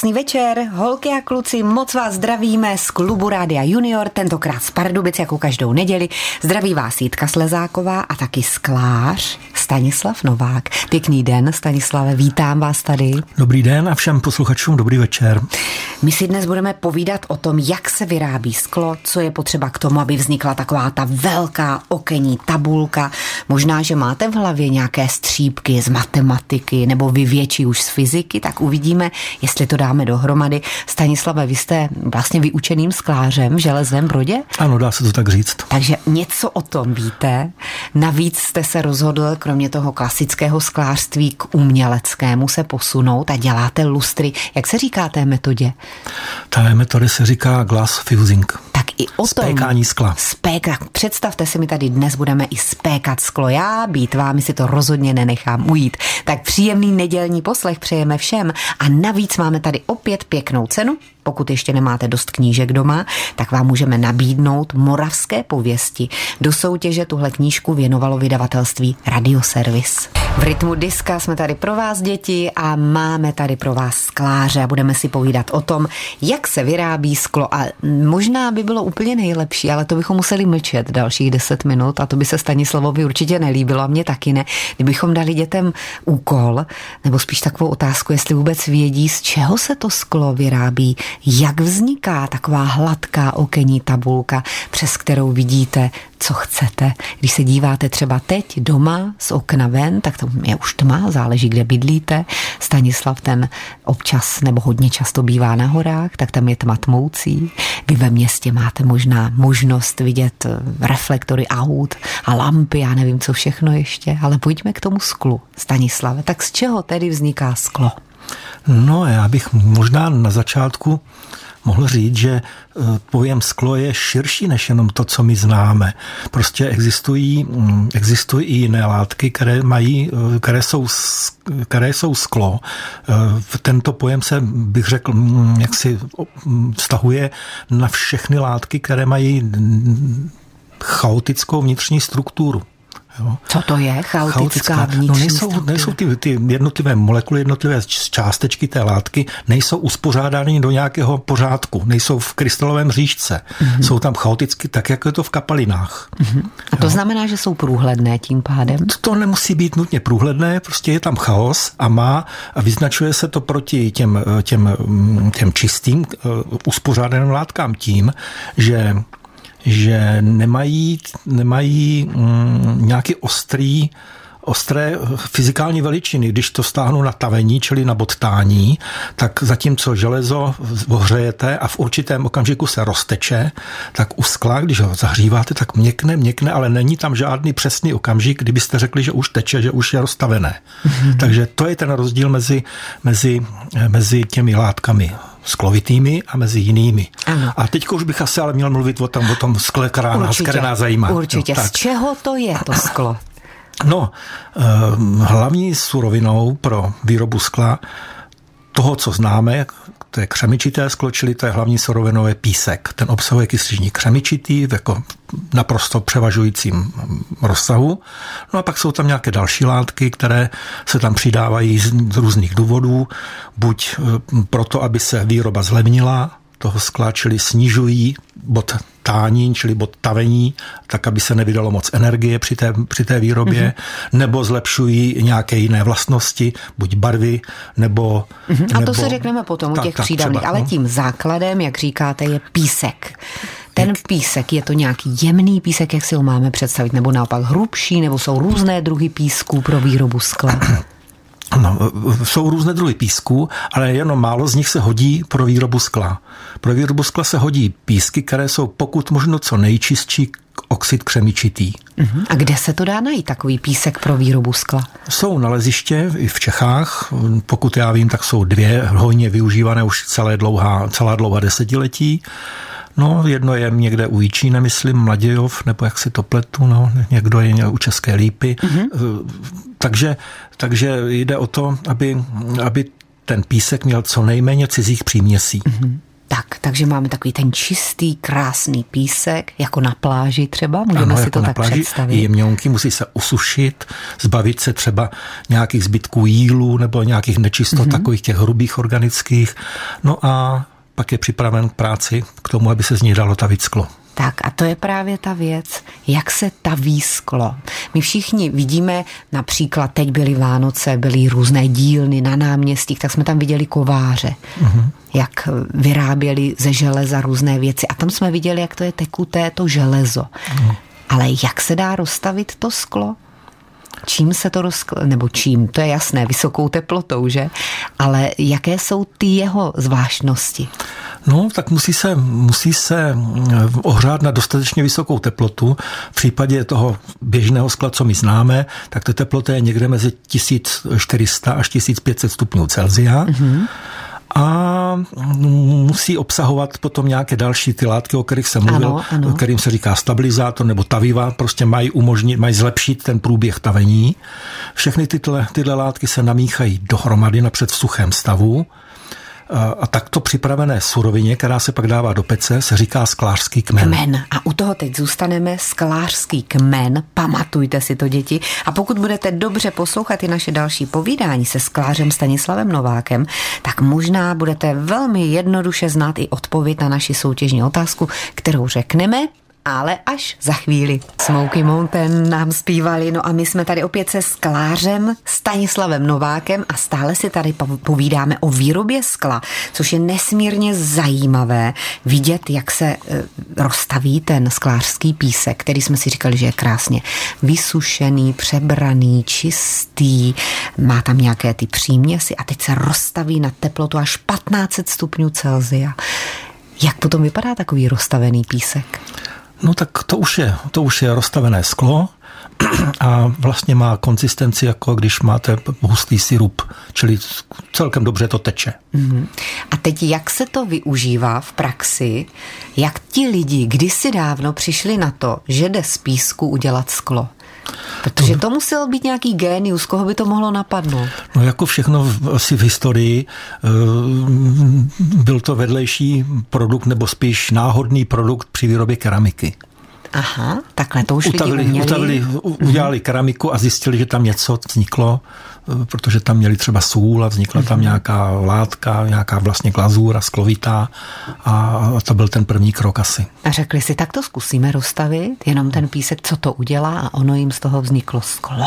Krásný večer, holky a kluci, moc vás zdravíme z klubu Rádia Junior, tentokrát z Pardubic jako každou neděli. Zdraví vás Jitka Slezáková a taky sklář Stanislav Novák. Pěkný den, Stanislave, vítám vás tady. Dobrý den a všem posluchačům dobrý večer. My si dnes budeme povídat o tom, jak se vyrábí sklo, co je potřeba k tomu, aby vznikla taková ta velká okenní tabulka. Možná, že máte v hlavě nějaké střípky z matematiky nebo vy větší už z fyziky, tak uvidíme, jestli to dáme dohromady. Stanislave, vy jste vlastně vyučeným sklářem v Železném Brodě? Ano, dá se to tak říct. Takže něco o tom víte. Navíc jste se rozhodl, kromě toho klasického sklářství, k uměleckému se posunout a děláte lustry. Jak se říká té metodě? Ta metody se říká glass fusing. Tak i o tom. Spékání skla. Spéka. Představte si, my tady dnes budeme i spékat sklo. Já být vámi si to rozhodně nenechám ujít. Tak příjemný nedělní poslech přejeme všem a navíc máme tady opět pěknou cenu. Pokud ještě nemáte dost knížek doma, tak vám můžeme nabídnout moravské pověsti. Do soutěže tuhle knížku věnovalo vydavatelství Radioservis. V rytmu diska jsme tady pro vás děti a máme tady pro vás skláře a budeme si povídat o tom, jak se vyrábí sklo a možná by bylo úplně nejlepší, ale to bychom museli mlčet dalších 10 minut a to by se Stanislavovi určitě nelíbilo a mě taky ne. Kdybychom dali dětem úkol, nebo spíš takovou otázku, jestli vůbec vědí, z čeho se to sklo vyrábí, jak vzniká taková hladká okenní tabulka, přes kterou vidíte, co chcete. Když se díváte třeba teď doma z okna ven, tak to je už tma, záleží, kde bydlíte. Stanislav ten občas nebo hodně často bývá na horách, tak tam je tma tmoucí. Vy ve městě máte možná možnost vidět reflektory aut a lampy, já nevím, co všechno ještě, ale pojďme k tomu sklu. Stanislave, tak z čeho tedy vzniká sklo? No, já bych možná na začátku mohl říct, že e, pojem sklo je širší než jenom to, co my známe. Prostě existují, mm, existují i jiné látky, které, mají, e, které, jsou, které jsou sklo. E, tento pojem se, bych řekl, mm, jak si vztahuje na všechny látky, které mají chaotickou vnitřní strukturu. Jo. Co to je chaotická, chaotická. vnitřní no nejsou, nejsou ty, ty jednotlivé molekuly, jednotlivé částečky té látky, nejsou uspořádány do nějakého pořádku, nejsou v krystalovém říšce. Mm-hmm. Jsou tam chaoticky tak, jako je to v kapalinách. Mm-hmm. A to jo. znamená, že jsou průhledné tím pádem? To, to nemusí být nutně průhledné, prostě je tam chaos a má a vyznačuje se to proti těm, těm, těm čistým uh, uspořádaným látkám tím, že že nemají, nemají mm, nějaký ostrý ostré fyzikální veličiny. Když to stáhnu na tavení, čili na bodtání, tak zatímco železo ohřejete a v určitém okamžiku se rozteče, tak u skla, když ho zahříváte, tak měkne, měkne, ale není tam žádný přesný okamžik, kdybyste řekli, že už teče, že už je rozstavené. Mm-hmm. Takže to je ten rozdíl mezi, mezi, mezi těmi látkami sklovitými a mezi jinými. Ano. A teď už bych asi ale měl mluvit o tom, o tom skle, která nás, které nás zajímá. Určitě. No, Z čeho to je to sklo? No, eh, hlavní surovinou pro výrobu skla toho, co známe, to je křemičité sklo, čili to je hlavní surovinou je písek. Ten obsahuje kysličník křemičitý v jako naprosto převažujícím rozsahu. No a pak jsou tam nějaké další látky, které se tam přidávají z různých důvodů. Buď eh, proto, aby se výroba zlevnila, toho skla, čili snižují bod tání, čili bod tavení, tak, aby se nevydalo moc energie při té, při té výrobě, mm-hmm. nebo zlepšují nějaké jiné vlastnosti, buď barvy, nebo... Mm-hmm. A nebo, to se řekneme potom u těch přídavných, ale no. tím základem, jak říkáte, je písek. Ten písek, je to nějaký jemný písek, jak si ho máme představit, nebo naopak hrubší, nebo jsou různé druhy písků pro výrobu skla? No, jsou různé druhy písků, ale jenom málo z nich se hodí pro výrobu skla. Pro výrobu skla se hodí písky, které jsou pokud možno co nejčistší oxid křemičitý. Uh-huh. A kde se to dá najít, takový písek pro výrobu skla? Jsou naleziště i v Čechách, pokud já vím, tak jsou dvě hojně využívané už celé dlouhá, celá dlouhá desetiletí. No, jedno je někde u Jíčína, myslím, Mladějov, nebo jak si to pletu, no, někdo je u České lípy. Mm-hmm. Takže, takže jde o to, aby, aby ten písek měl co nejméně cizích příměsí. Mm-hmm. Tak, takže máme takový ten čistý, krásný písek, jako na pláži třeba, můžeme ano, si jako to na tak pláži, představit. Jemňonky musí se usušit, zbavit se třeba nějakých zbytků jílu nebo nějakých nečistot, mm-hmm. takových těch hrubých organických. No a pak je připraven k práci k tomu, aby se z nich dalo tavit sklo. Tak a to je právě ta věc, jak se taví sklo. My všichni vidíme, například teď byly Vánoce, byly různé dílny na náměstích, tak jsme tam viděli kováře, mm-hmm. jak vyráběli ze železa různé věci. A tam jsme viděli, jak to je tekuté to železo. Mm. Ale jak se dá rozstavit to sklo? Čím se to rozkl... nebo čím, to je jasné, vysokou teplotou, že? Ale jaké jsou ty jeho zvláštnosti? No, tak musí se, musí se ohřát na dostatečně vysokou teplotu. V případě toho běžného skla, co my známe, tak ta teplota je někde mezi 1400 až 1500 stupňů Celsia. Mm-hmm a musí obsahovat potom nějaké další ty látky, o kterých jsem mluvil, ano, ano. kterým se říká stabilizátor nebo taviva, prostě mají umožnit, mají zlepšit ten průběh tavení. Všechny tyhle, tyhle látky se namíchají dohromady napřed v suchém stavu a takto připravené surovině, která se pak dává do pece, se říká sklářský kmen. Kmen. A u toho teď zůstaneme sklářský kmen. Pamatujte si to, děti. A pokud budete dobře poslouchat i naše další povídání se sklářem Stanislavem Novákem, tak možná budete velmi jednoduše znát i odpověď na naši soutěžní otázku, kterou řekneme ale až za chvíli. Smoky Mountain nám zpívali, no a my jsme tady opět se sklářem Stanislavem Novákem a stále si tady povídáme o výrobě skla, což je nesmírně zajímavé vidět, jak se e, rozstaví ten sklářský písek, který jsme si říkali, že je krásně vysušený, přebraný, čistý, má tam nějaké ty příměsi a teď se rozstaví na teplotu až 1500 stupňů Celzia. Jak potom vypadá takový rozstavený písek? No tak to už je, to už je rozstavené sklo a vlastně má konzistenci, jako když máte hustý sirup, čili celkem dobře to teče. Mm-hmm. A teď jak se to využívá v praxi? Jak ti lidi kdysi dávno přišli na to, že jde z písku udělat sklo? Protože to musel být nějaký génius, koho by to mohlo napadnout? No jako všechno asi v historii eh, byl to vedlejší produkt nebo spíš náhodný produkt při výrobě keramiky. Aha, takhle to už utavili, lidi uměli. Utavili, udělali keramiku a zjistili, že tam něco vzniklo, eh, protože tam měli třeba sůl a vznikla tam mhm. nějaká látka, nějaká vlastně glazura sklovitá a to byl ten první krok asi. A řekli si, tak to zkusíme rozstavit, jenom ten písek, co to udělá a ono jim z toho vzniklo sklo.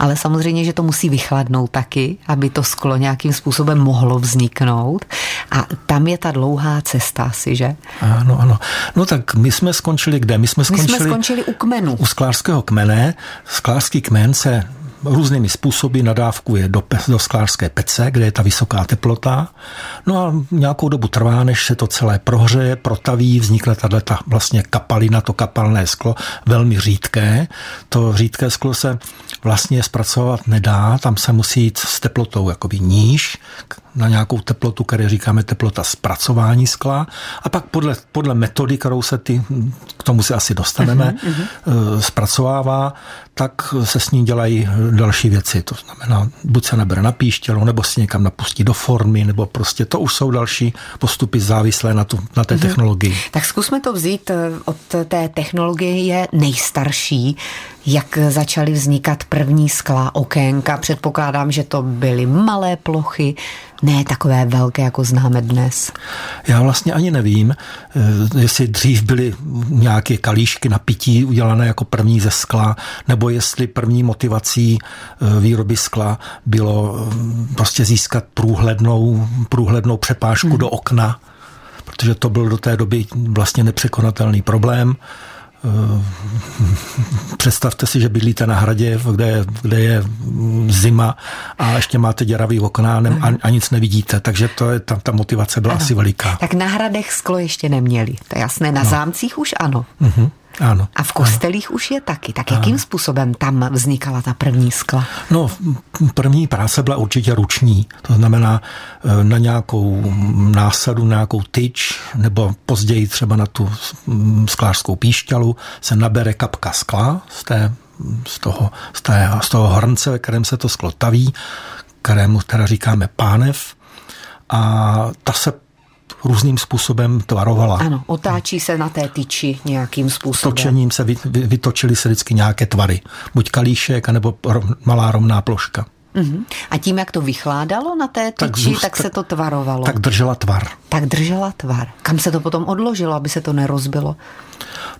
Ale samozřejmě, že to musí vychladnout taky, aby to sklo nějakým způsobem mohlo vzniknout. A tam je ta dlouhá cesta asi, že? Ano, ano. No tak my jsme skončili kde? My jsme skončili, my jsme skončili u kmenu. U sklářského kmene. Sklářský kmen se různými způsoby nadávkuje do, do sklářské pece, kde je ta vysoká teplota. No a nějakou dobu trvá, než se to celé prohřeje, protaví, vznikne tato vlastně kapalina, to kapalné sklo, velmi řídké. To řídké sklo se vlastně zpracovat nedá, tam se musí jít s teplotou jakoby níž, na nějakou teplotu, které říkáme teplota zpracování skla a pak podle, podle metody, kterou se ty, k tomu se asi dostaneme, uh-huh, zpracovává, tak se s ní dělají další věci. To znamená, buď se nabere na píštělo, nebo si někam napustí do formy, nebo prostě to už jsou další postupy závislé na, tu, na té uh-huh. technologii. Tak zkusme to vzít eh, od té technologie je nejstarší, jak začaly vznikat první skla, okénka. Předpokládám, že to byly malé plochy, ne takové velké, jako známe dnes. Já vlastně ani nevím, eh, jestli dřív byly nějaké kalíšky na pití udělané jako první ze skla, nebo jestli první motivací eh, výroby skla bylo eh, prostě získat průhlednou, průhlednou přepážku hmm. do okna, protože to byl do té doby vlastně nepřekonatelný problém. Eh, představte si, že bydlíte na hradě, kde je, kde je zima a ještě máte děravý okna a, a nic nevidíte, takže to je, ta, ta motivace byla ano. asi veliká. Tak na hradech sklo ještě neměli, to je jasné, na no. zámcích už ano. Uh-huh. Ano. A v kostelích ano. už je taky. Tak jakým ano. způsobem tam vznikala ta první skla? No, první práce byla určitě ruční. To znamená e, na nějakou násadu, nějakou tyč, nebo později třeba na tu sklářskou píšťalu se nabere kapka skla z, té, z, toho, z, té, z toho hrnce, ve kterém se to sklo taví, kterému teda říkáme pánev. A ta se různým způsobem tvarovala. Ano, otáčí se na té tyči nějakým způsobem. Točením se vy, vy, vytočily se vždycky nějaké tvary. Buď kalíšek, anebo malá rovná ploška. Uh-huh. A tím, jak to vychládalo na té tyči, tak, zůst, tak se to tvarovalo. Tak držela tvar. Tak držela tvar. Kam se to potom odložilo, aby se to nerozbilo?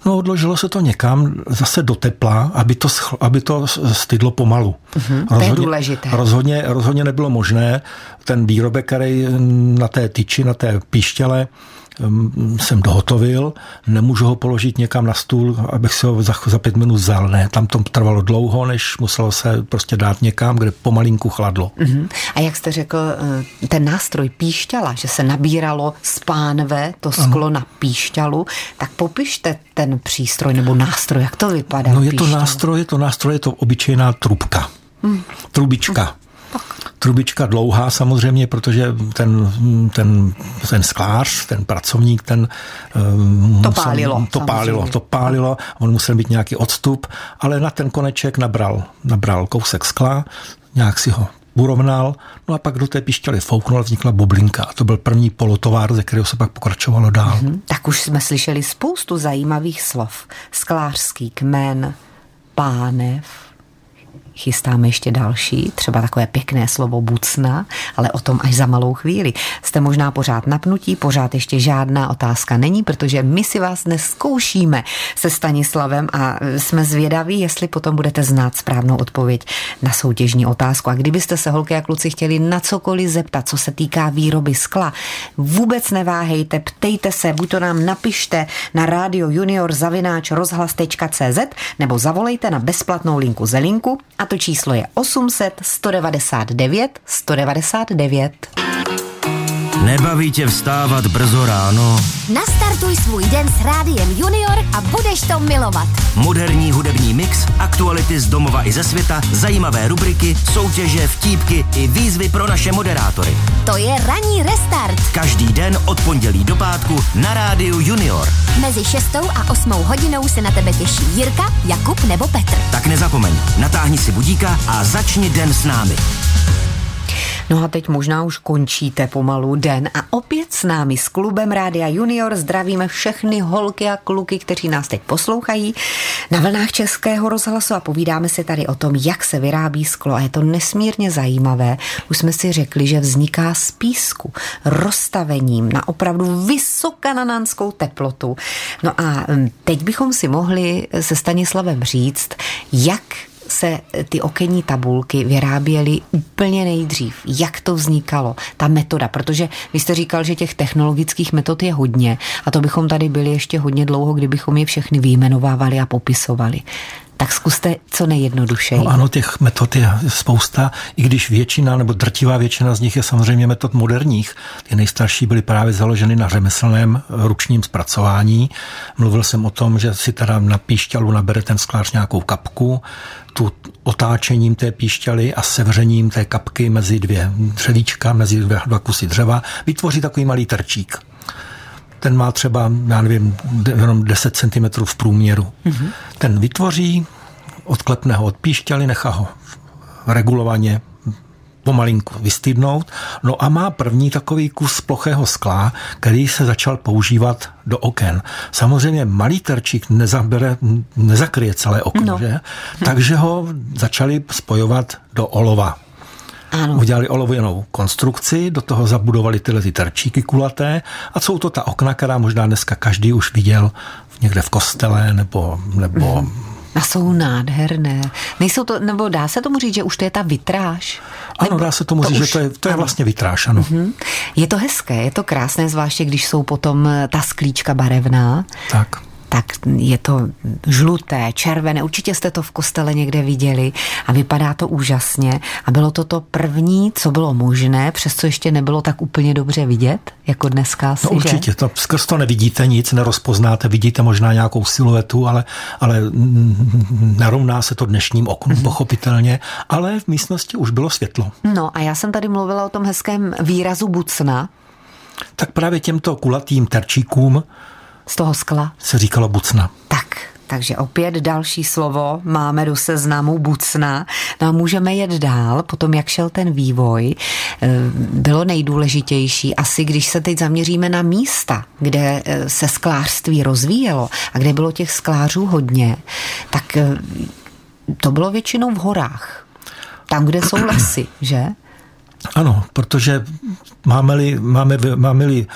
No, odložilo se to někam zase do tepla, aby to, aby to stydlo pomalu. Uh-huh, rozhodně, to je důležité. Rozhodně, rozhodně nebylo možné ten výrobek, který na té tyči, na té píštěle, jsem dohotovil, nemůžu ho položit někam na stůl, abych si ho za, za pět minut vzal. Ne, tam to trvalo dlouho, než muselo se prostě dát někam, kde pomalinku chladlo. Uh-huh. A jak jste řekl, eh, ten nástroj píšťala, že se nabíralo z pánve to sklo ano. na píšťalu, tak popište ten přístroj nebo nástroj, jak to vypadá? No je to nástroj, je to nástroj, je to obyčejná trubka. Hmm. Trubička. Trubička dlouhá samozřejmě, protože ten, ten, ten sklář, ten pracovník, ten um, to pálilo. To pálilo, to pálilo, on musel mít nějaký odstup, ale na ten koneček nabral, nabral kousek skla, nějak si ho urovnal, no a pak do té pišťaly fouknul a vznikla bublinka. A to byl první polotovár, ze kterého se pak pokračovalo dál. Mm-hmm. Tak už jsme slyšeli spoustu zajímavých slov. Sklářský kmen, pánev, chystáme ještě další, třeba takové pěkné slovo bucna, ale o tom až za malou chvíli. Jste možná pořád napnutí, pořád ještě žádná otázka není, protože my si vás dnes zkoušíme se Stanislavem a jsme zvědaví, jestli potom budete znát správnou odpověď na soutěžní otázku. A kdybyste se holky a kluci chtěli na cokoliv zeptat, co se týká výroby skla, vůbec neváhejte, ptejte se, buď to nám napište na rádio junior zavináč rozhlas.cz nebo zavolejte na bezplatnou linku Zelinku a to číslo je 800 199 199. Nebaví tě vstávat brzo ráno? Nastartuj svůj den s Rádiem Junior a budeš to milovat. Moderní hudební mix, aktuality z domova i ze světa, zajímavé rubriky, soutěže, vtípky i výzvy pro naše moderátory. To je Ranní restart. Každý den od pondělí do pátku na Rádiu Junior. Mezi 6 a 8 hodinou se na tebe těší Jirka, Jakub nebo Petr. Tak nezapomeň, natáhni si budíka a začni den s námi. No a teď možná už končíte pomalu den a opět s námi s klubem Rádia Junior zdravíme všechny holky a kluky, kteří nás teď poslouchají na vlnách Českého rozhlasu a povídáme si tady o tom, jak se vyrábí sklo a je to nesmírně zajímavé. Už jsme si řekli, že vzniká z písku rozstavením na opravdu vysokananánskou teplotu. No a hm, teď bychom si mohli se Stanislavem říct, jak se ty okenní tabulky vyráběly úplně nejdřív. Jak to vznikalo, ta metoda, protože vy jste říkal, že těch technologických metod je hodně a to bychom tady byli ještě hodně dlouho, kdybychom je všechny vyjmenovávali a popisovali. Tak zkuste co nejjednodušeji. No ano, těch metod je spousta, i když většina nebo drtivá většina z nich je samozřejmě metod moderních. Ty nejstarší byly právě založeny na řemeslném ručním zpracování. Mluvil jsem o tom, že si teda na píšťalu nabere ten sklář nějakou kapku, tu otáčením té píšťaly a sevřením té kapky mezi dvě dřevíčka, mezi dva kusy dřeva, vytvoří takový malý trčík. Ten má třeba, já nevím, jenom 10 cm v průměru. Mm-hmm. Ten vytvoří, odklepne ho od píšťaly, nechá ho regulovaně pomalinku vystydnout. No a má první takový kus plochého skla, který se začal používat do oken. Samozřejmě malý terčík nezabere, nezakryje celé okno, no. že? Takže ho začali spojovat do olova. Ano. Udělali olověnou konstrukci, do toho zabudovali tyhle ty terčíky kulaté a jsou to ta okna, která možná dneska každý už viděl někde v kostele nebo, nebo mm a jsou nádherné. Nejsou to, nebo dá se tomu říct, že už to je ta vitráž? Ano, dá se tomu to říct, už, že to je, to je vlastně vitráž, ano. Uh-huh. Je to hezké, je to krásné, zvláště když jsou potom ta sklíčka barevná. Tak tak je to žluté, červené. Určitě jste to v kostele někde viděli a vypadá to úžasně. A bylo to to první, co bylo možné, přesto ještě nebylo tak úplně dobře vidět, jako dneska si, No určitě, to, skrz to nevidíte nic, nerozpoznáte, vidíte možná nějakou siluetu, ale, ale narovná se to dnešním oknu, mm-hmm. pochopitelně, ale v místnosti už bylo světlo. No a já jsem tady mluvila o tom hezkém výrazu bucna. Tak právě těmto kulatým terčíkům z toho skla? Se říkalo bucna. Tak, takže opět další slovo máme do seznamu bucna. No a můžeme jet dál, potom jak šel ten vývoj, eh, bylo nejdůležitější asi, když se teď zaměříme na místa, kde eh, se sklářství rozvíjelo a kde bylo těch sklářů hodně, tak eh, to bylo většinou v horách. Tam, kde jsou lesy, že? Ano, protože máme-li, máme, máme-li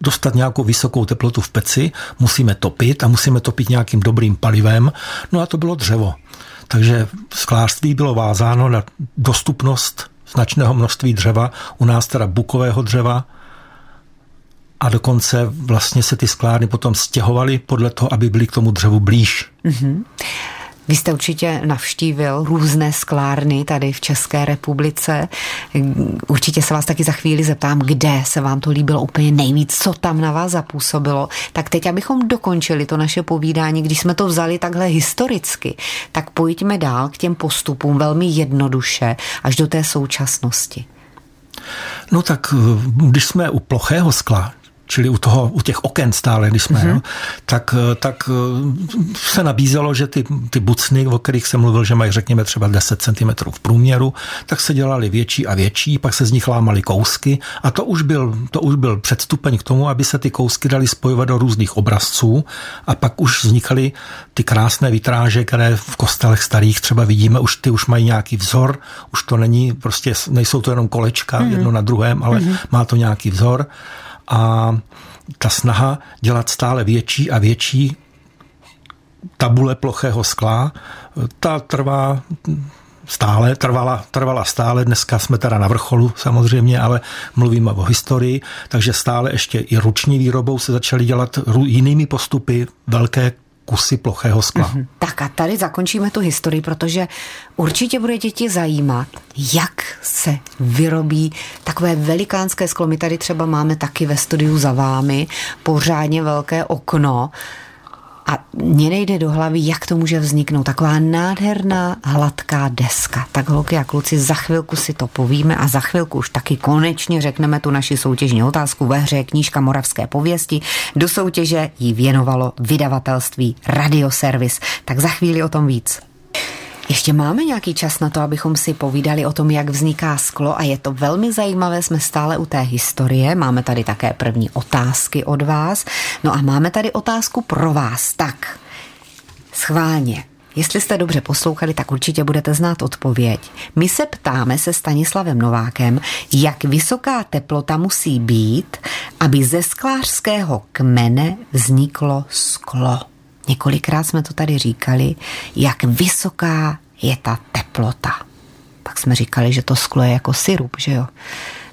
dostat nějakou vysokou teplotu v peci, musíme topit a musíme topit nějakým dobrým palivem, no a to bylo dřevo. Takže sklářství bylo vázáno na dostupnost značného množství dřeva, u nás teda bukového dřeva, a dokonce vlastně se ty sklárny potom stěhovaly podle toho, aby byly k tomu dřevu blíž. Mm-hmm. Vy jste určitě navštívil různé sklárny tady v České republice. Určitě se vás taky za chvíli zeptám, kde se vám to líbilo úplně nejvíc, co tam na vás zapůsobilo. Tak teď, abychom dokončili to naše povídání, když jsme to vzali takhle historicky, tak pojďme dál k těm postupům velmi jednoduše až do té současnosti. No tak když jsme u plochého skla, čili u, toho, u těch oken stále, když jsme, mm-hmm. no, tak, tak eh, se nabízelo, že ty, ty bucny, o kterých jsem mluvil, že mají řekněme třeba 10 cm v průměru, tak se dělali větší a větší, pak se z nich lámaly kousky a to už byl, to už byl předstupeň k tomu, aby se ty kousky dali spojovat do různých obrazců a pak už vznikaly ty krásné vitráže, které v kostelech starých třeba vidíme, už ty už mají nějaký vzor, už to není, prostě nejsou to jenom kolečka mm-hmm. jedno na druhém, ale mm-hmm. má to nějaký vzor a ta snaha dělat stále větší a větší tabule plochého skla, ta trvá stále, trvala, trvala stále, dneska jsme teda na vrcholu samozřejmě, ale mluvíme o historii, takže stále ještě i ruční výrobou se začaly dělat jinými postupy velké kusy plochého skla. Mm-hmm. Tak a tady zakončíme tu historii, protože určitě bude děti zajímat, jak se vyrobí takové velikánské sklo. My tady třeba máme taky ve studiu za vámi pořádně velké okno, a mně nejde do hlavy, jak to může vzniknout. Taková nádherná hladká deska. Tak holky a kluci, za chvilku si to povíme a za chvilku už taky konečně řekneme tu naši soutěžní otázku ve hře knížka Moravské pověsti. Do soutěže jí věnovalo vydavatelství Radioservis. Tak za chvíli o tom víc. Ještě máme nějaký čas na to, abychom si povídali o tom, jak vzniká sklo a je to velmi zajímavé, jsme stále u té historie, máme tady také první otázky od vás, no a máme tady otázku pro vás, tak schválně, Jestli jste dobře poslouchali, tak určitě budete znát odpověď. My se ptáme se Stanislavem Novákem, jak vysoká teplota musí být, aby ze sklářského kmene vzniklo sklo. Několikrát jsme to tady říkali, jak vysoká je ta teplota. Pak jsme říkali, že to sklo je jako syrup, že jo.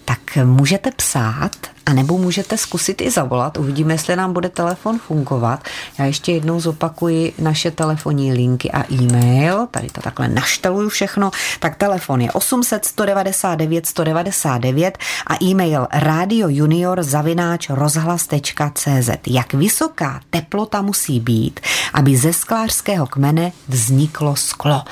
Tak můžete psát a nebo můžete zkusit i zavolat, uvidíme, jestli nám bude telefon fungovat. Já ještě jednou zopakuji naše telefonní linky a e-mail, tady to takhle našteluju všechno, tak telefon je 800 199 199 a e-mail radiojunior zavináč rozhlas.cz. Jak vysoká teplota musí být, aby ze sklářského kmene vzniklo sklo?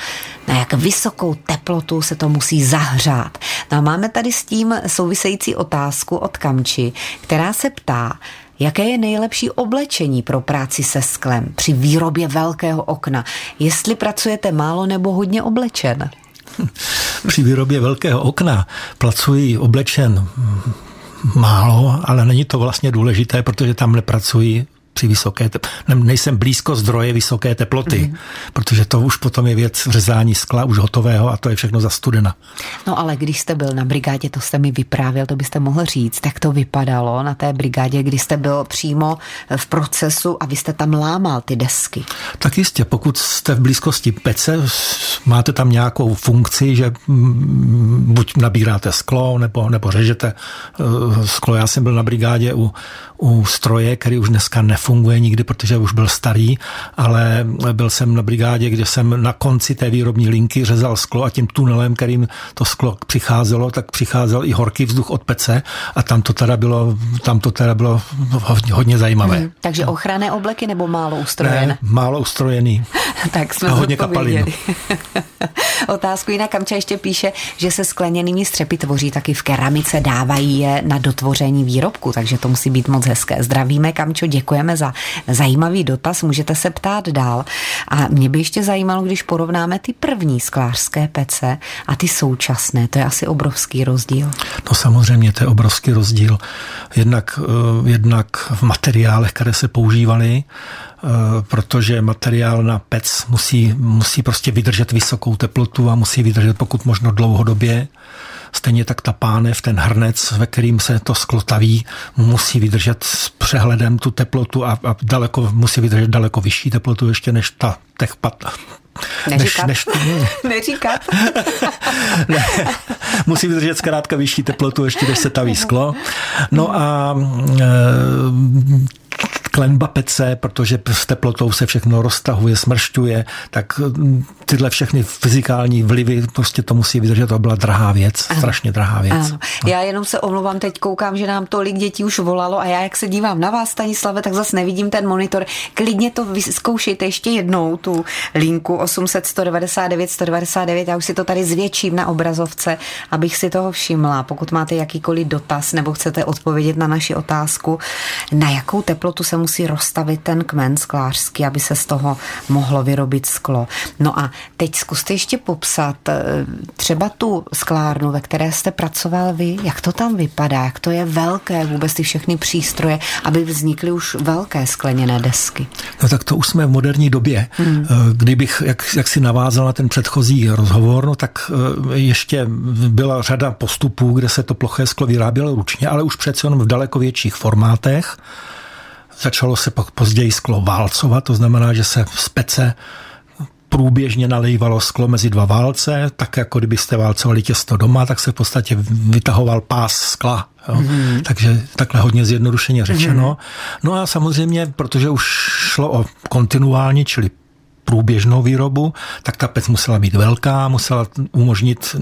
Na jak vysokou teplotu se to musí zahřát? No a máme tady s tím související otázku od Kamči, která se ptá, Jaké je nejlepší oblečení pro práci se sklem při výrobě velkého okna? Jestli pracujete málo nebo hodně oblečen? Při výrobě velkého okna pracuji oblečen málo, ale není to vlastně důležité, protože tam nepracuji při vysoké teplotě. Nejsem blízko zdroje vysoké teploty, mm-hmm. protože to už potom je věc řezání skla už hotového a to je všechno za studena. No ale když jste byl na brigádě, to jste mi vyprávěl, to byste mohl říct, tak to vypadalo na té brigádě, kdy jste byl přímo v procesu a vy jste tam lámal ty desky. Tak jistě, pokud jste v blízkosti pece, máte tam nějakou funkci, že mm, buď nabíráte sklo, nebo, nebo řežete eh, sklo. Já jsem byl na brigádě u, u stroje, který už dneska nefunguje nefunguje nikdy, protože už byl starý, ale byl jsem na brigádě, kde jsem na konci té výrobní linky řezal sklo a tím tunelem, kterým to sklo přicházelo, tak přicházel i horký vzduch od pece a tam to teda bylo, tam to teda bylo hodně, hodně zajímavé. Hmm, takže ochranné obleky nebo málo ustrojené? Ne, málo ustrojený. tak jsme a hodně kapalin. Otázku jinak Kamča ještě píše, že se skleněnými střepy tvoří taky v keramice, dávají je na dotvoření výrobku, takže to musí být moc hezké. Zdravíme Kamčo, děkujeme za zajímavý dotaz, můžete se ptát dál. A mě by ještě zajímalo, když porovnáme ty první sklářské pece a ty současné, to je asi obrovský rozdíl. No samozřejmě, to je obrovský rozdíl. Jednak, eh, jednak v materiálech, které se používaly, protože materiál na pec musí, musí prostě vydržet vysokou teplotu a musí vydržet pokud možno dlouhodobě. Stejně tak ta pánev, ten hrnec, ve kterým se to sklo taví, musí vydržet s přehledem tu teplotu a, a daleko, musí vydržet daleko vyšší teplotu ještě než ta těch pat, Neříkat. Než, než, Neříkat. ne, musí vydržet zkrátka vyšší teplotu, ještě než se taví sklo. No a e, klenba pece, protože s teplotou se všechno roztahuje, smršťuje, tak mm, tyhle všechny fyzikální vlivy, prostě to musí vydržet, to byla drahá věc, ano. strašně drahá věc. Ano. No. Já jenom se omluvám, teď koukám, že nám tolik dětí už volalo a já, jak se dívám na vás, Stanislave, tak zase nevidím ten monitor. Klidně to zkoušejte ještě jednou, tu linku 800 199 199, já už si to tady zvětším na obrazovce, abych si toho všimla. Pokud máte jakýkoliv dotaz nebo chcete odpovědět na naši otázku, na jakou teplotu se musí rozstavit ten kmen sklářský, aby se z toho mohlo vyrobit sklo. No a teď zkuste ještě popsat eh, třeba tu sklárnu, ve které jste pracoval vy, jak to tam vypadá, jak to je velké vůbec ty všechny přístroje, aby vznikly už velké skleněné desky. No tak to už jsme v moderní době. Hmm. Eh, kdybych, jak, jak si navázal na ten předchozí rozhovor, no tak eh, ještě byla řada postupů, kde se to ploché sklo vyrábělo ručně, ale už přece jenom v daleko větších formátech. Začalo se pak později sklo válcovat, to znamená, že se z pece průběžně nalejvalo sklo mezi dva válce, tak jako kdybyste válcovali těsto doma, tak se v podstatě vytahoval pás skla. Jo? Mm-hmm. Takže takhle hodně zjednodušeně řečeno. Mm-hmm. No a samozřejmě, protože už šlo o kontinuální, čili průběžnou výrobu, tak ta pec musela být velká, musela umožnit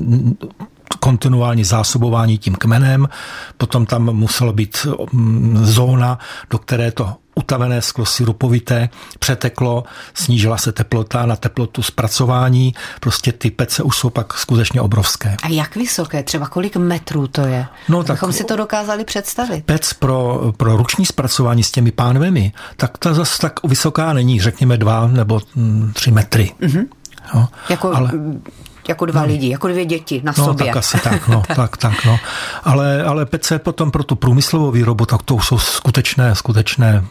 kontinuální zásobování tím kmenem, potom tam muselo být mm, zóna, do které to utavené sklo sirupovité přeteklo, snížila se teplota na teplotu zpracování, prostě ty pece už jsou pak skutečně obrovské. A jak vysoké? Třeba kolik metrů to je? No, tak Abychom si to dokázali představit. Pec pro, pro ruční zpracování s těmi pánvemi, tak ta zase tak vysoká není, řekněme dva nebo mm, tři metry. Mm-hmm. Jo, jako ale jako dva no. lidi, jako dvě děti na no, sobě. tak asi tak, no, tak, tak, no. Ale, ale PC potom pro tu průmyslovou výrobu, tak to už jsou skutečné, skutečné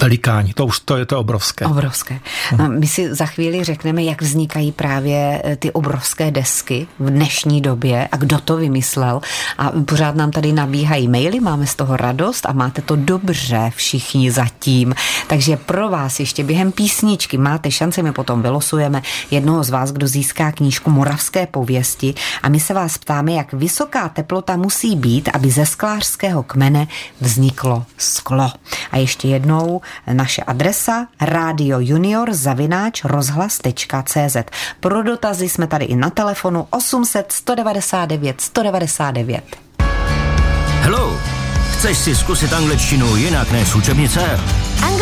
velikáni. To už to je to obrovské. Obrovské. A my si za chvíli řekneme, jak vznikají právě eh, ty obrovské desky v dnešní době a kdo to vymyslel. A pořád nám tady nabíhají maily, máme z toho radost a máte to dobře všichni zatím. Takže pro vás ještě během písničky máte šanci, my potom vylosujeme jednoho z vás, kdo získá knížku Moravské pověsti a my se vás ptáme, jak vysoká teplota musí být, aby ze sklářského kmene vzniklo sklo. A ještě jednou naše adresa Radio Junior zavináč rozhlas.cz. Pro dotazy jsme tady i na telefonu 800 199 199. Hello! Chceš si zkusit angličtinu jinak než učebnice?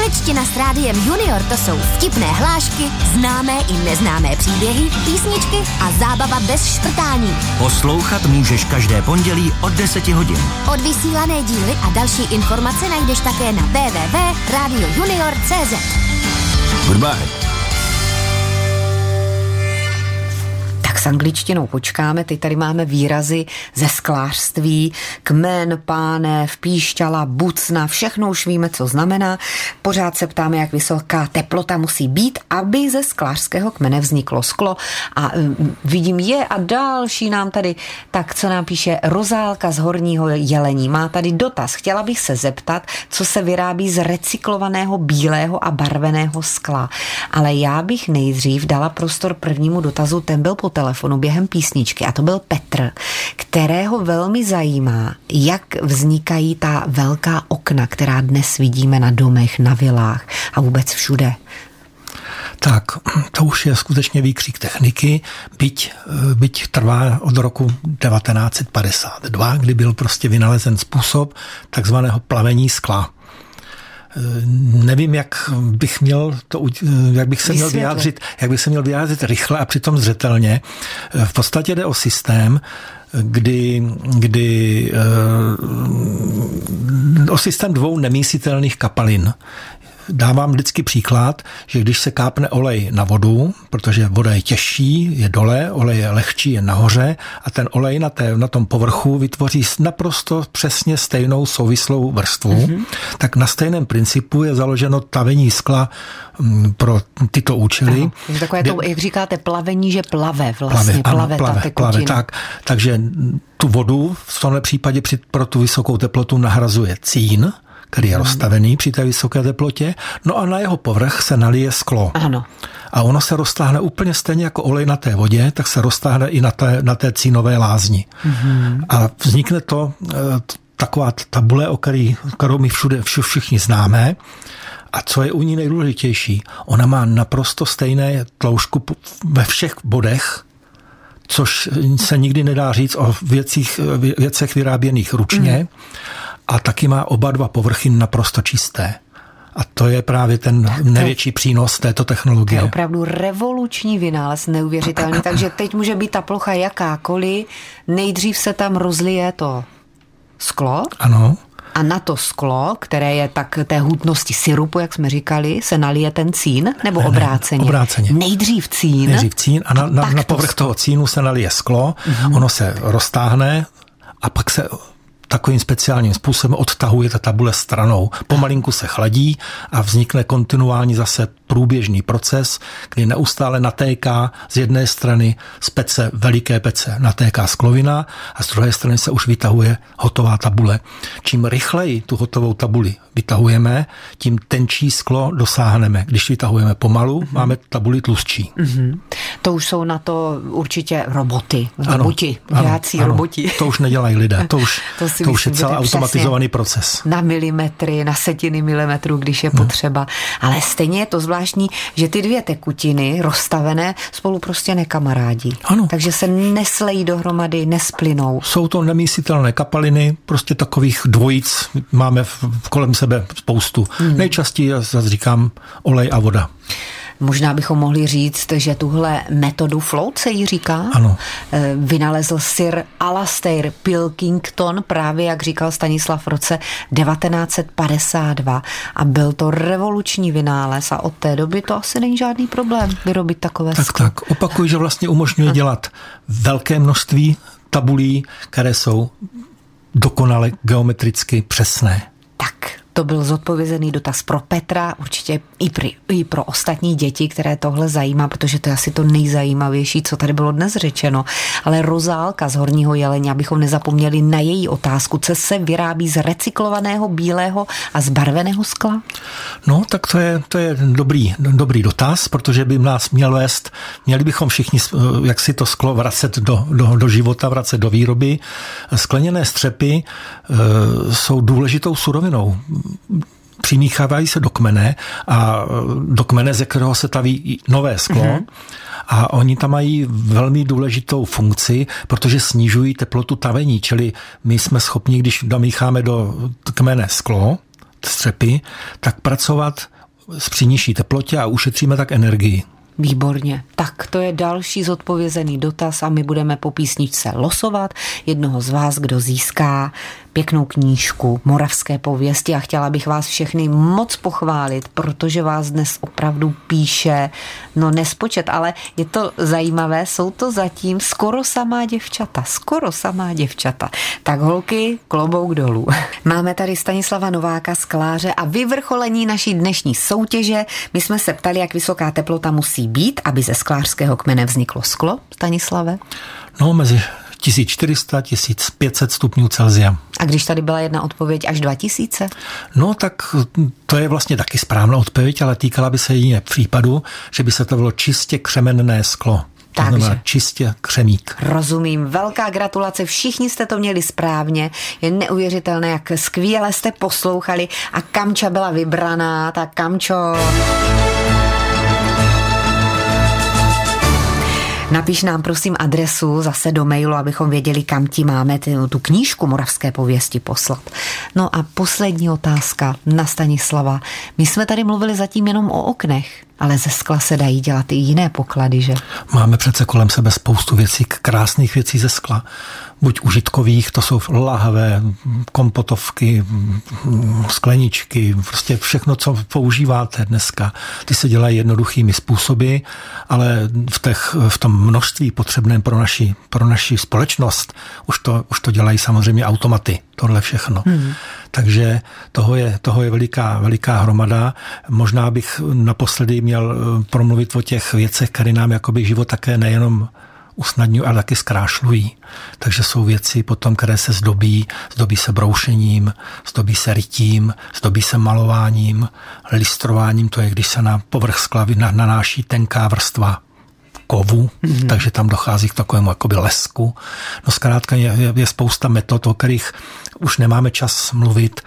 Angličtina s rádiem Junior to jsou vtipné hlášky, známé i neznámé příběhy, písničky a zábava bez šprtání. Poslouchat můžeš každé pondělí od 10 hodin. Od vysílané díly a další informace najdeš také na www.radiojunior.cz Goodbye. Angličtinou počkáme. Teď tady máme výrazy ze sklářství, kmen, pánev, píšťala, bucna, všechno už víme, co znamená. Pořád se ptáme, jak vysoká teplota musí být, aby ze sklářského kmene vzniklo sklo. A um, vidím je a další nám tady, tak co nám píše Rozálka z Horního jelení. Má tady dotaz. Chtěla bych se zeptat, co se vyrábí z recyklovaného bílého a barveného skla. Ale já bych nejdřív dala prostor prvnímu dotazu, ten byl po telefonu telefonu během písničky a to byl Petr, kterého velmi zajímá, jak vznikají ta velká okna, která dnes vidíme na domech, na vilách a vůbec všude. Tak, to už je skutečně výkřik techniky, byť, byť trvá od roku 1952, kdy byl prostě vynalezen způsob takzvaného plavení skla. Nevím, jak bych měl to, jak bych se měl vyjádřit, jak bych se měl vyjádřit rychle a přitom zřetelně. V podstatě jde o systém, kdy, kdy o systém dvou nemísitelných kapalin. Dávám vždycky příklad, že když se kápne olej na vodu, protože voda je těžší, je dole, olej je lehčí, je nahoře a ten olej na, té, na tom povrchu vytvoří naprosto přesně stejnou souvislou vrstvu, mm-hmm. tak na stejném principu je založeno tavení skla mm, pro tyto účely. Aha, takové to, jak říkáte, plavení, že plave vlastně, plave, plave, ano, plave, ta plave tak, takže tu vodu v tomhle případě při, pro tu vysokou teplotu nahrazuje cín, který je rozstavený při té vysoké teplotě, no a na jeho povrch se nalije sklo. Ano. A ono se roztáhne úplně stejně jako olej na té vodě, tak se roztáhne i na té, na té cínové lázni. Mm-hmm. A vznikne to e, taková tabule, o který, kterou my všude všichni známe. A co je u ní nejdůležitější, ona má naprosto stejné tloušku ve všech bodech, což se nikdy nedá říct o věcích, věcech vyráběných ručně. Mm a taky má oba dva povrchy naprosto čisté. A to je právě ten největší přínos této technologie. To je opravdu revoluční vynález, neuvěřitelný. Takže teď může být ta plocha jakákoliv. Nejdřív se tam rozlije to sklo. Ano. A na to sklo, které je tak té hutnosti syrupu, jak jsme říkali, se nalije ten cín, nebo ne, obráceně? Ne, obráceně. Nejdřív cín. Nejdřív cín a na, na, na povrch to... toho cínu se nalije sklo, uh-huh. ono se roztáhne a pak se takovým speciálním způsobem odtahuje ta tabule stranou. Pomalinku se chladí a vznikne kontinuální zase průběžný proces, kdy neustále natéká z jedné strany z pece, veliké pece, natéká sklovina a z druhé strany se už vytahuje hotová tabule. Čím rychleji tu hotovou tabuli vytahujeme, tím tenčí sklo dosáhneme. Když vytahujeme pomalu, mm-hmm. máme tabuli tlustší. Mm-hmm. To už jsou na to určitě roboty, roboti, ano, ano, roboti. To už nedělají lidé, to už, to, to už je celý automatizovaný proces. Na milimetry, na setiny milimetrů, když je no. potřeba. Ale stejně je to zvláštní, že ty dvě tekutiny rozstavené spolu prostě nekamarádí. Ano. Takže se neslejí dohromady, nesplynou. Jsou to nemísitelné kapaliny, prostě takových dvojic máme kolem sebe spoustu. Hmm. Nejčastěji, zase říkám, olej a voda. Možná bychom mohli říct, že tuhle metodu float se jí říká. Ano. Eh, vynalezl Sir Alastair Pilkington, právě jak říkal Stanislav v roce 1952 a byl to revoluční vynález a od té doby to asi není žádný problém vyrobit takové Tak, sklo. tak, opakuju, že vlastně umožňuje dělat velké množství tabulí, které jsou dokonale geometricky přesné. Tak, to byl zodpovězený dotaz pro Petra, určitě i, pro, i pro ostatní děti, které tohle zajímá, protože to je asi to nejzajímavější, co tady bylo dnes řečeno. Ale Rozálka z Horního Jeleně, abychom nezapomněli na její otázku, co se vyrábí z recyklovaného bílého a zbarveného skla? No, tak to je, to je dobrý, dobrý dotaz, protože by nás měl vést, měli bychom všichni, jak si to sklo vracet do, do, do života, vracet do výroby. Skleněné střepy e, jsou důležitou surovinou přimíchávají se do kmene a do kmene, ze kterého se taví nové sklo. Mm-hmm. A oni tam mají velmi důležitou funkci, protože snižují teplotu tavení, čili my jsme schopni, když domícháme do kmene sklo, střepy, tak pracovat s při nižší teplotě a ušetříme tak energii. Výborně. Tak to je další zodpovězený dotaz a my budeme po písničce losovat jednoho z vás, kdo získá pěknou knížku Moravské pověsti a chtěla bych vás všechny moc pochválit, protože vás dnes opravdu píše, no nespočet, ale je to zajímavé, jsou to zatím skoro samá děvčata, skoro samá děvčata. Tak holky, klobouk dolů. Máme tady Stanislava Nováka z Kláře a vyvrcholení naší dnešní soutěže. My jsme se ptali, jak vysoká teplota musí být, aby ze sklářského kmene vzniklo sklo, Stanislave? No, mezi 1400, 1500 stupňů Celsia. A když tady byla jedna odpověď až 2000? No tak to je vlastně taky správná odpověď, ale týkala by se jiné případu, že by se to bylo čistě křemenné sklo. Takže. čistě křemík. Rozumím. Velká gratulace. Všichni jste to měli správně. Je neuvěřitelné, jak skvěle jste poslouchali a Kamča byla vybraná. Tak Kamčo... Napiš nám prosím adresu zase do mailu, abychom věděli, kam ti máme ty, tu knížku Moravské pověsti poslat. No a poslední otázka na Stanislava. My jsme tady mluvili zatím jenom o oknech, ale ze skla se dají dělat i jiné poklady, že? Máme přece kolem sebe spoustu věcí, krásných věcí ze skla. Buď užitkových, to jsou lahve, kompotovky, skleničky, prostě všechno, co používáte dneska. Ty se dělají jednoduchými způsoby, ale v, těch, v tom množství potřebném pro naši, pro naši společnost už to, už to dělají samozřejmě automaty, tohle všechno. Hmm. Takže toho je, toho je veliká, veliká hromada. Možná bych naposledy měl eh, promluvit o těch věcech, které nám jakoby život také nejenom usnadňují, ale taky zkrášlují. Takže jsou věci potom, které se zdobí, zdobí se broušením, zdobí se rytím, zdobí se malováním, listrováním, to je, když se na povrch skla nanáší tenká vrstva kovu, mm-hmm. takže tam dochází k takovému jakoby lesku. No zkrátka je, je, je spousta metod, o kterých už nemáme čas mluvit,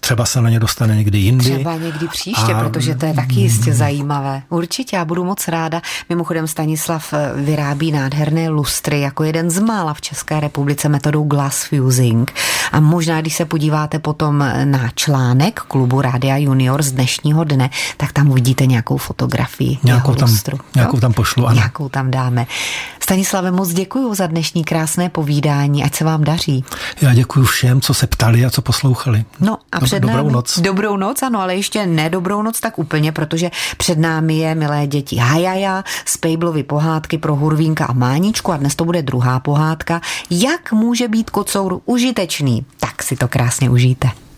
třeba se na ně dostane někdy jindy. Třeba někdy příště, a... protože to je taky jistě zajímavé. Určitě, já budu moc ráda. Mimochodem Stanislav eh, vyrábí nádherné lustry jako jeden z mála v České republice metodou glass fusing. A možná, když se podíváte potom na článek klubu Rádia Junior z dnešního dne, tak tam uvidíte nějakou fotografii nějakou tam, lustru. Nějakou tam pošlu, ano. Nějakou tam dáme. Stanislave, moc děkuji za dnešní krásné povídání, ať se vám daří. Já děkuji všem, co se ptali a co poslouchali. No a před dobrou námi, noc. Dobrou noc, ano, ale ještě ne dobrou noc tak úplně, protože před námi je, milé děti, Hajaja z Pejblovy pohádky pro Hurvínka a Máničku a dnes to bude druhá pohádka. Jak může být kocour užitečný? Tak si to krásně užijte.